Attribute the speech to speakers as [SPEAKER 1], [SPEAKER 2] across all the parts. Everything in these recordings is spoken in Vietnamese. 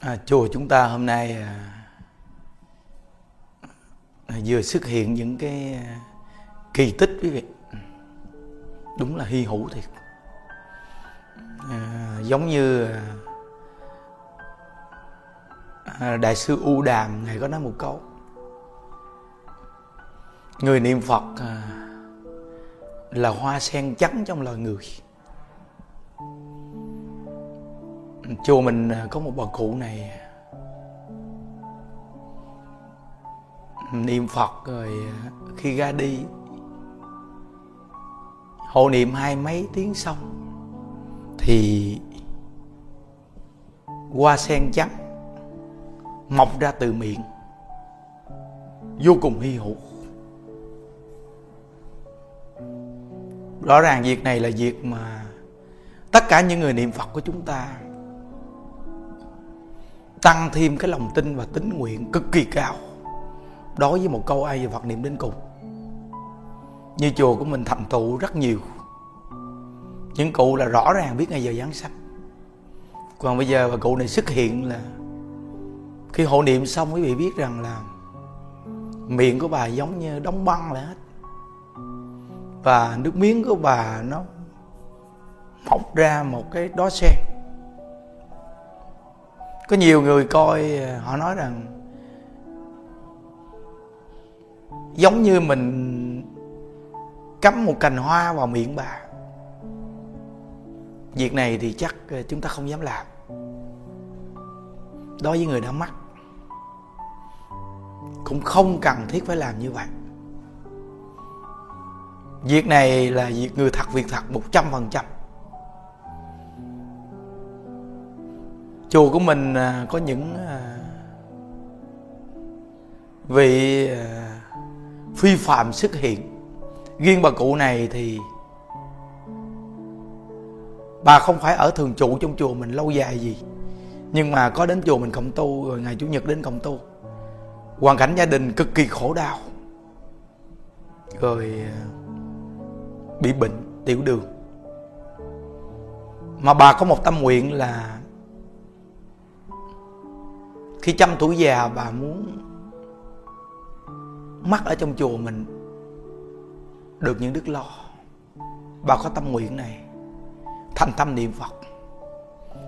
[SPEAKER 1] À, chùa chúng ta hôm nay à, à, vừa xuất hiện những cái à, kỳ tích quý vị. Đúng là hy hữu thiệt. À, giống như à, à, đại sư u đàm ngài có nói một câu. Người niệm phật à, là hoa sen trắng trong lời người. Chùa mình có một bà cụ này. Niệm phật rồi khi ra đi, hộ niệm hai mấy tiếng xong thì hoa sen trắng, mọc ra từ miệng, vô cùng hy hữu. Rõ ràng việc này là việc mà tất cả những người niệm phật của chúng ta tăng thêm cái lòng tin và tín nguyện cực kỳ cao đối với một câu ai về Phật niệm đến cùng. Như chùa của mình thành tựu rất nhiều. Những cụ là rõ ràng biết ngày giờ giáng sanh. Còn bây giờ bà cụ này xuất hiện là khi hộ niệm xong quý vị biết rằng là miệng của bà giống như đóng băng lại hết. Và nước miếng của bà nó mọc ra một cái đó sen có nhiều người coi à, họ nói rằng giống như mình cắm một cành hoa vào miệng bà. Việc này thì chắc à, chúng ta không dám làm. Đối với người đã mắc, cũng không cần thiết phải làm như vậy. Việc này là việc người thật, việc thật, một trăm phần trăm. Chùa của mình à, có những à, vị à, phi phạm xuất hiện. Riêng bà cụ này thì bà không phải ở thường trụ trong chùa mình lâu dài gì. Nhưng mà có đến chùa mình cộng tu, rồi ngày chủ nhật đến cộng tu. Hoàn cảnh gia đình cực kỳ khổ đau. Rồi bị bệnh tiểu đường. Mà bà có một tâm nguyện là khi trăm tuổi già, bà muốn mắc ở trong chùa mình được những đức lo. Bà có tâm nguyện này, thành tâm niệm phật.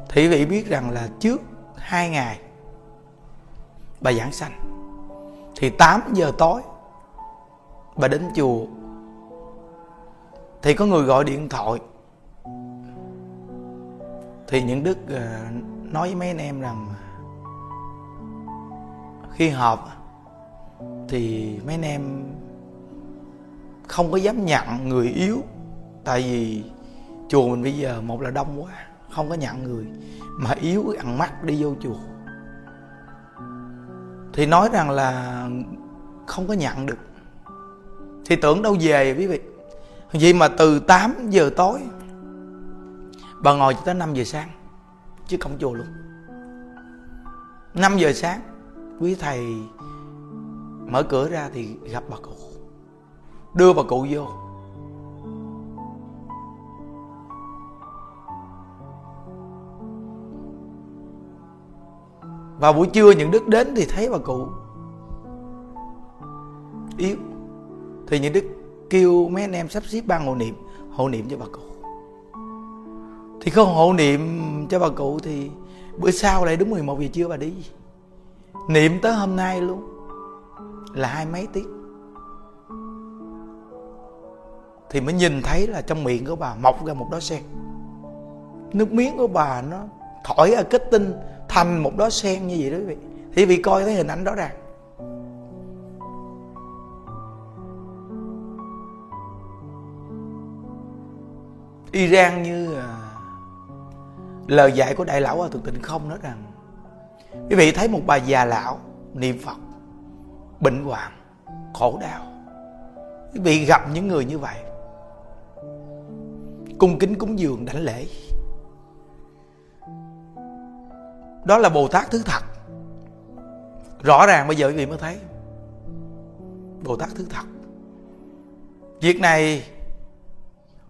[SPEAKER 1] Thì vị biết rằng là trước hai ngày bà giảng sanh, thì 8 giờ tối bà đến chùa. Thì có người gọi điện thoại. Thì những đức ờ, nói với mấy anh em rằng khi họp thì mấy anh em không có dám nhận người yếu, tại vì chùa mình bây giờ một là đông quá, không có nhận người, mà yếu ăn mắt đi vô chùa. Thì nói rằng là không có nhận được. Thì tưởng đâu về quý vị. Vậy mà từ 8 giờ tối, bà ngồi cho tới 5 giờ sáng, chứ không chùa luôn. 5 giờ sáng quý thầy mở cửa ra thì gặp bà cụ. Đưa bà cụ vô. Và buổi trưa những đức đến thì thấy bà cụ yếu. Thì những đức kêu mấy anh em sắp xếp ban hộ niệm hộ niệm cho bà cụ. Thì không hộ niệm cho bà cụ thì bữa sau lại đúng 11 giờ trưa bà đi niệm tới hôm nay luôn. Là hai mấy tiếng. Thì mới nhìn thấy là trong miệng của bà mọc ra một đóa sen. Nước miếng của bà nó thổi ở kết tinh thành một đóa sen như vậy đó quý vị. Thì vị coi thấy hình ảnh đó ràng Iran như à, lời dạy của đại lão ở thực tịnh không nói rằng quý vị thấy một bà già lão, niệm phật, bệnh hoạn, khổ đau. Quý vị gặp những người như vậy, cung kính cúng dường đảnh lễ. Đó là bồ tát thứ thật. Rõ ràng bây giờ quý vị mới thấy, bồ tát thứ thật. Việc này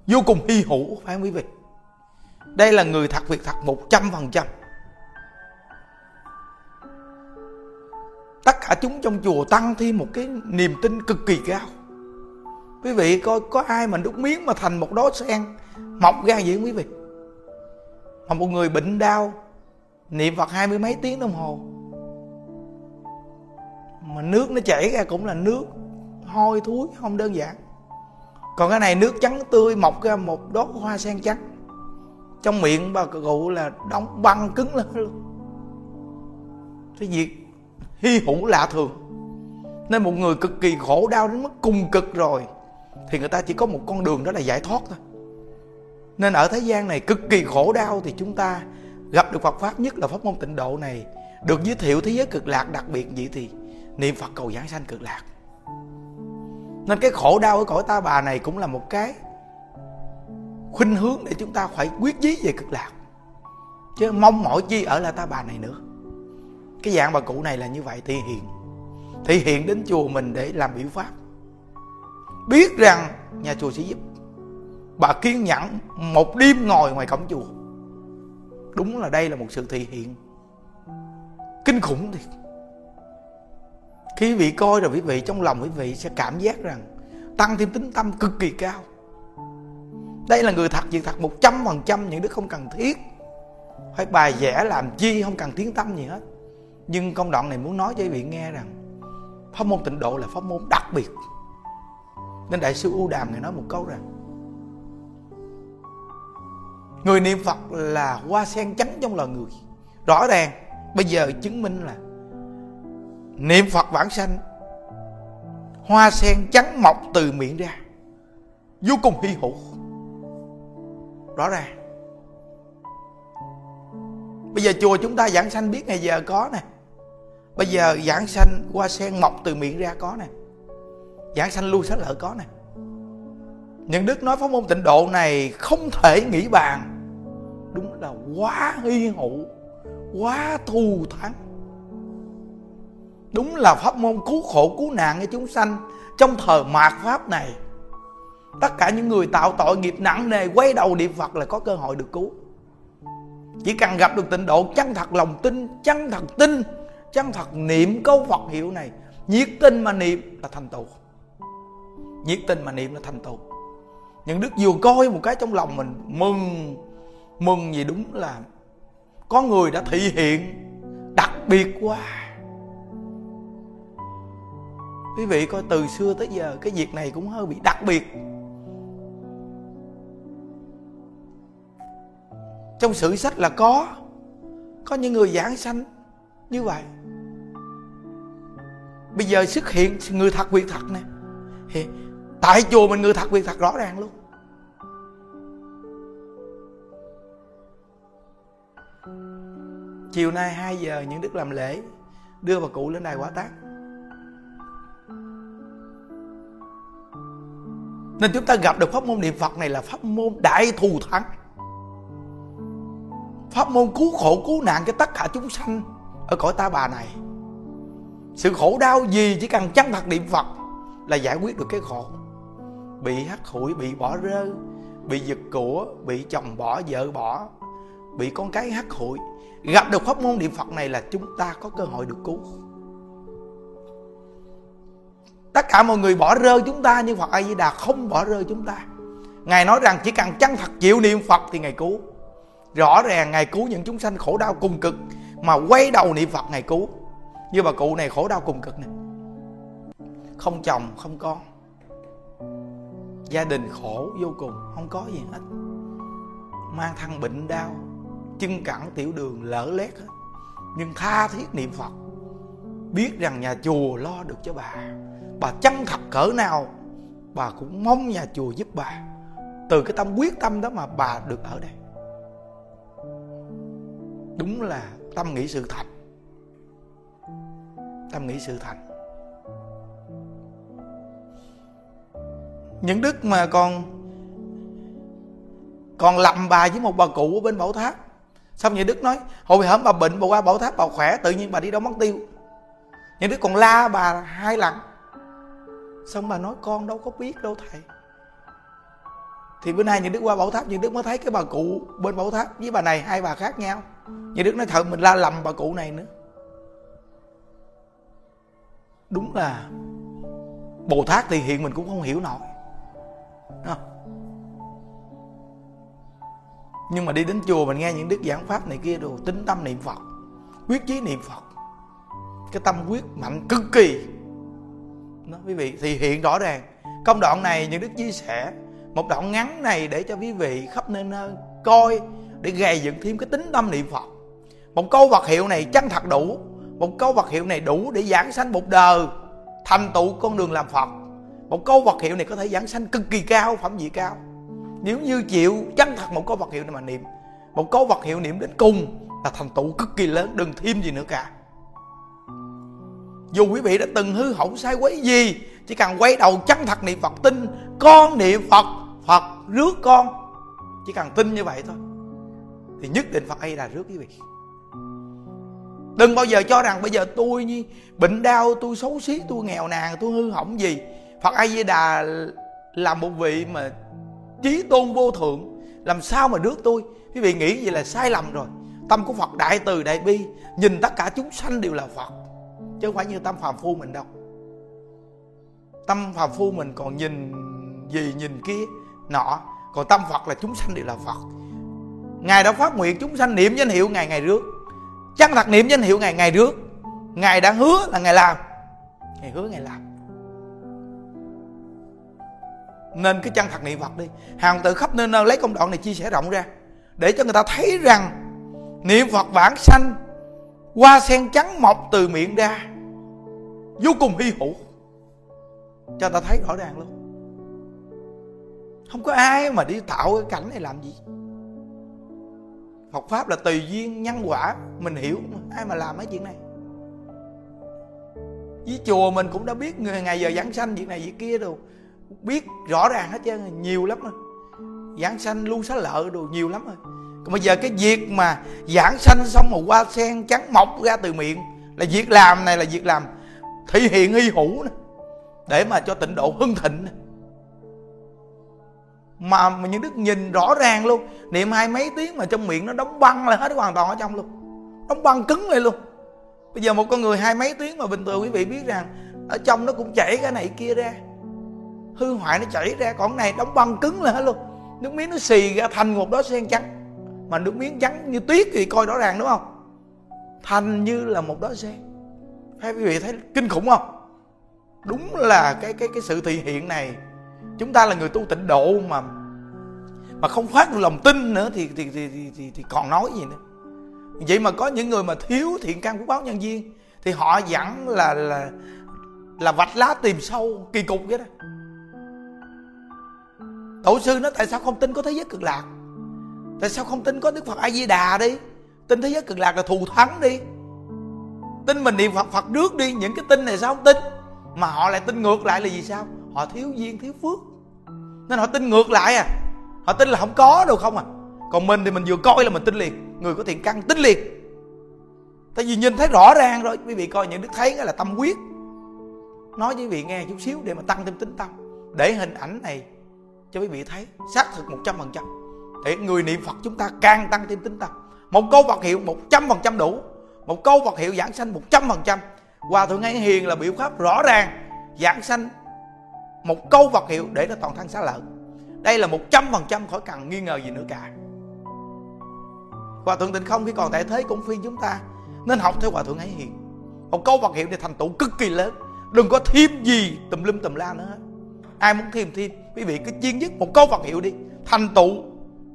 [SPEAKER 1] vô cùng hy hữu phải không quý vị? Đây là người thật việc thật một trăm phần trăm. Cả chúng trong chùa tăng thêm một cái niềm tin cực kỳ cao. Quý vị coi, có ai mà đúc miếng mà thành một đóa sen mọc ra vậy không quý vị? Mà một người bệnh đau, niệm phật hai mươi mấy tiếng đồng hồ, mà nước nó chảy ra cũng là nước hôi thối, không đơn giản. Còn cái này nước trắng tươi mọc ra một đóa hoa sen trắng. Trong miệng bà cụ là đóng băng cứng lên. Luôn cái việc hy hữu lạ thường. Nên một người cực kỳ khổ đau đến mức cùng cực rồi, thì người ta chỉ có một con đường đó là giải thoát thôi. Nên ở thế gian này cực kỳ khổ đau thì chúng ta gặp được Phật pháp nhất là pháp môn tịnh độ này, được giới thiệu thế giới cực lạc đặc biệt vậy thì niệm Phật cầu giảng sanh cực lạc. Nên cái khổ đau ở cõi ta bà này cũng là một cái khuynh hướng để chúng ta phải quyết chí về cực lạc. Chứ mong mỏi chi ở là ta bà này nữa cái dạng bà cụ này là như vậy, thể hiện. Thể hiện đến chùa mình để làm biểu pháp. Biết rằng nhà chùa sẽ giúp. Bà kiên nhẫn một đêm ngồi ngoài cổng chùa. Đúng là đây là một sự thể hiện. Kinh khủng thiệt. Khi quý vị coi rồi, quý vị, trong lòng quý vị sẽ cảm giác rằng tăng thêm tính tâm cực kỳ cao. Đây là người thật, việc thật, một trăm phần trăm những đứa không cần thiết. Phải bài vẽ làm chi không cần tiếng tâm gì hết nhưng công đoạn này muốn nói cho quý vị nghe rằng, pháp môn tịnh độ là pháp môn đặc biệt. Nên đại sư u đàm ngài nói một câu rằng, người niệm phật là hoa sen trắng trong lòng người. Rõ ràng, bây giờ chứng minh là niệm phật vãng sanh, hoa sen trắng mọc từ miệng ra, vô cùng hy hữu. Rõ ràng. Bây giờ chùa chúng ta giảng sanh biết ngày giờ có nè bây giờ giảng sanh hoa sen mọc từ miệng ra có nè. Giảng sanh lưu sách lợi có nè. Những đức nói pháp môn tịnh độ này không thể nghĩ bàn. Đúng là quá hy hữu quá thù thắng. Đúng là pháp môn cứu khổ cứu nạn cho chúng sanh trong thời mạt pháp này. Tất cả những người tạo tội nghiệp nặng nề quay đầu niệm phật là có cơ hội được cứu. Chỉ cần gặp được tịnh độ, chân thật lòng tin, chân thật tin chân thật niệm câu phật hiệu này, nhiệt tình mà niệm là thành tựu. Nhiệt tình mà niệm là thành tựu. Những đức vừa coi một cái trong lòng mình, mừng mừng gì đúng là có người đã thị hiện, đặc biệt quá. Quý vị coi, từ xưa tới giờ, cái việc này cũng hơi bị đặc biệt. Trong sử sách là có có những người giảng sanh như vậy bây giờ xuất hiện người thật việc thật nè. Thì tại chùa mình người thật việc thật rõ ràng luôn. Chiều nay 2 giờ những đức làm lễ, đưa bà cụ lên đài quả tác nên chúng ta gặp được pháp môn niệm phật này là pháp môn đại thù thắng. Pháp môn cứu khổ, cứu nạn cho tất cả chúng sanh ở cõi ta bà này sự khổ đau gì chỉ cần chân thật niệm phật là giải quyết được cái khổ. Bị hắt hủi, bị bỏ rơi, bị giật của, bị chồng bỏ, vợ bỏ, bị con cái hắt hủi. Gặp được pháp môn niệm phật này là chúng ta có cơ hội được cứu. Tất cả mọi người bỏ rơi chúng ta, nhưng phật a di đà không bỏ rơi chúng ta. Ngài nói rằng chỉ cần chân thật chịu niệm phật thì ngài cứu. Rõ ràng ngài cứu những chúng sanh khổ đau cùng cực, mà quay đầu niệm phật ngài cứu như bà cụ này khổ đau cùng cực này không chồng, không con. Gia đình khổ vô cùng, không có gì hết. Mang thân bệnh đau, chân cẳng tiểu đường lỡ lét hết. Nhưng tha thiết niệm phật. Biết rằng nhà chùa lo được cho bà. Bà chân thật cỡ nào, bà cũng mong nhà chùa giúp bà. Từ cái tâm quyết tâm đó mà bà được ở đây. Đúng là tâm nghĩ sự thật tâm nghĩ sự thành những đức mà còn còn lầm bà với một bà cụ ở bên bảo tháp. Xong những đức nói, hồi hổm bà bệnh, bà qua bảo tháp, bà khỏe, tự nhiên bà đi đâu mất tiêu. Những đức còn la bà hai lần. Xong bà nói, con đâu có biết đâu, thầy. Thì bữa nay những đức qua bảo tháp những đức mới thấy cái bà cụ bên bảo tháp với bà này hai bà khác nhau. Những đức nói, thật, mình la lầm bà cụ này nữa đúng là bồ tát thì hiện mình cũng không hiểu nổi. Không? nhưng mà đi đến chùa mình nghe những đức giảng pháp này kia đồ, tính tâm niệm phật, quyết chí niệm phật, cái tâm quyết mạnh cực kỳ. Đó, quý vị, thì hiện rõ ràng, công đoạn này những đức chia sẻ, một đoạn ngắn này để cho quý vị khắp nơi nơi coi, để gầy dựng thêm cái tính tâm niệm phật. Một câu vật hiệu này chân thật đủ một câu vật hiệu này đủ để giảng sanh một đời, thành tựu con đường làm phật. Một câu vật hiệu này có thể giảng sanh cực kỳ cao, phẩm vị cao. Nếu như chịu, chân thật một câu vật hiệu này mà niệm. Một câu vật hiệu niệm đến cùng là thành tựu cực kỳ lớn, đừng thêm gì nữa cả. Dù quý vị đã từng hư hỏng sai quấy gì, chỉ cần quay đầu chân thật niệm phật, tin con niệm phật phật rước con. Chỉ cần tin như vậy thôi. Thì nhất định phật ấy là rước quý vị đừng bao giờ cho rằng bây giờ tôi như bệnh đau, tôi xấu xí, tôi nghèo nàn, tôi hư hỏng gì. Phật a di đà là một vị mà trí tôn vô thượng. Làm sao mà rước tôi? Quý vị nghĩ vậy là sai lầm rồi. Tâm của phật đại từ đại bi, nhìn tất cả chúng sanh đều là phật. Chứ không phải như tâm phàm phu mình đâu. Tâm phàm phu mình còn nhìn gì, nhìn kia, nọ. Còn tâm phật là chúng sanh đều là phật. Ngài đã phát nguyện chúng sanh niệm danh hiệu ngài ngày rước chân thật niệm danh hiệu ngài ngày trước. Ngài đã hứa là ngài làm. Ngài hứa ngài làm. Nên cái chân thật niệm phật đi. Hàng tự khắp nơi nơi lấy công đoạn này chia sẻ rộng ra. Để cho người ta thấy rằng niệm phật vãng sanh, hoa sen trắng mọc từ miệng ra, vô cùng hy hữu. Cho ta thấy rõ ràng luôn. Không có ai mà đi tạo cái cảnh này làm gì. Phật pháp là tùy duyên, nhân quả. Mình hiểu ai mà làm mấy chuyện này. Với chùa mình cũng đã biết người ngày giờ giảng sanh việc này việc kia đồ. Biết rõ ràng hết trơn nhiều lắm rồi. Giảng sanh lưu xá lợi đồ, nhiều lắm rồi. Còn bây giờ cái việc mà giảng sanh xong mà hoa sen trắng mọc ra từ miệng, là việc làm này là việc làm thể hiện hy hữu để mà cho tịnh độ hưng thịnh này mà, mà những đức nhìn rõ ràng luôn. Niệm hai mấy tiếng mà trong miệng nó đóng băng là hết hoàn toàn ở trong luôn. Đóng băng cứng lại luôn. Bây giờ một con người hai mấy tiếng mà bình thường quý vị biết rằng ở trong nó cũng chảy cái này kia ra. Hư hoại nó chảy ra còn này đóng băng cứng là hết luôn. Nước miếng nó xì ra thành một đó sen trắng. Mà nước miếng trắng như tuyết thì coi rõ ràng đúng không? Thành như là một đó sen. Phải quý vị thấy kinh khủng không? Đúng là cái cái cái sự thị hiện này chúng ta là người tu tịnh độ mà mà không phát được lòng tin nữa thì thì thì thì, thì, thì còn nói gì nữa. Vậy mà có những người mà thiếu thiện căn của báo nhân viên thì họ vẫn là là là vạch lá tìm sâu kỳ cục vậy đó. Tổ sư nói tại sao không tin có thế giới cực lạc? Tại sao không tin có đức phật a di đà đi? Tin thế giới cực lạc là thù thắng đi. Tin mình niệm phật phật trước đi những cái tin này sao không tin? Mà họ lại tin ngược lại là gì sao? Họ thiếu duyên thiếu phước nên họ tin ngược lại à. Họ tin là không có đâu không à. Còn mình thì mình vừa coi là mình tin liền. Người có thiện căn tin liền. Tại vì nhìn thấy rõ ràng rồi. Quý vị coi những đức thấy là tâm quyết nói với quý vị nghe chút xíu để mà tăng thêm tính tâm. Để hình ảnh này cho quý vị thấy xác thực một trăm phần trăm. Để người niệm phật chúng ta càng tăng thêm tính tâm. Một câu Phật hiệu một trăm phần trăm đủ. Một câu Phật hiệu giảng sanh một trăm phần trăm. Hòa thượng An hiền là biểu pháp rõ ràng giảng sanh một câu vật hiệu để nó toàn thân xá lợi. Đây là một trăm phần trăm khỏi cần nghi ngờ gì nữa cả. Hòa thượng tịnh không khi còn tại thế cũng khuyên chúng ta nên học theo hòa thượng ấy hiền. Một câu vật hiệu này thành tựu cực kỳ lớn. Đừng có thêm gì tùm lum tùm la nữa. Hết ai muốn thêm thêm quý vị cứ chiên nhất một câu vật hiệu đi. Thành tựu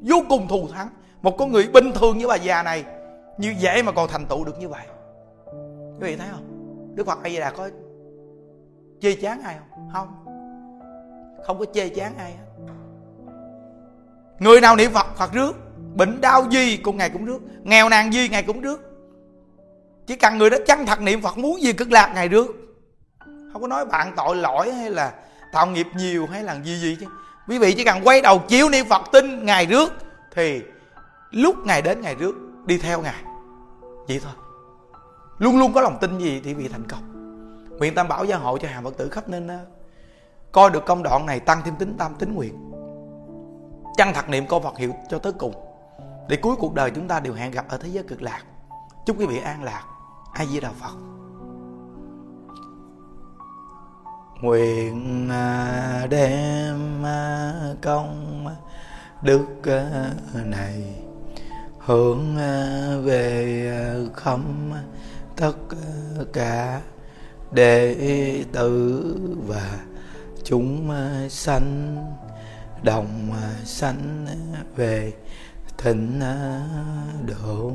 [SPEAKER 1] vô cùng thù thắng. Một con người bình thường như bà già này, như vậy mà còn thành tựu được như vậy. Quý vị thấy không? Đức phật a di đà có chê chán ai không? Không không có chê chán ai hết. Người nào niệm phật phật rước. Bệnh đau gì cũng ngày cũng rước. Nghèo nàn gì ngày cũng rước. Chỉ cần người đó chân thật niệm phật, muốn gì cực lạc ngày rước. Không có nói bạn tội lỗi hay là tạo nghiệp nhiều hay là gì gì chứ. Quý vị chỉ cần quay đầu chiếu niệm phật tin ngày rước, thì lúc ngày đến ngày rước, đi theo ngài. Vậy thôi. Luôn luôn có lòng tin gì thì bị thành công. Nguyện tam bảo gia hộ cho hàng phật tử khắp nên coi được công đoạn này tăng thêm tính tam tính nguyện chăng thật niệm câu Phật hiệu cho tới cùng, để cuối cuộc đời chúng ta đều hẹn gặp ở thế giới cực lạc. Chúc quý vị an lạc. A di đà phật. Nguyện à, đem à, công đức à, này hướng về khắp tất cả đệ tử và chúng à, sanh đồng à, sanh à, về thịnh độ.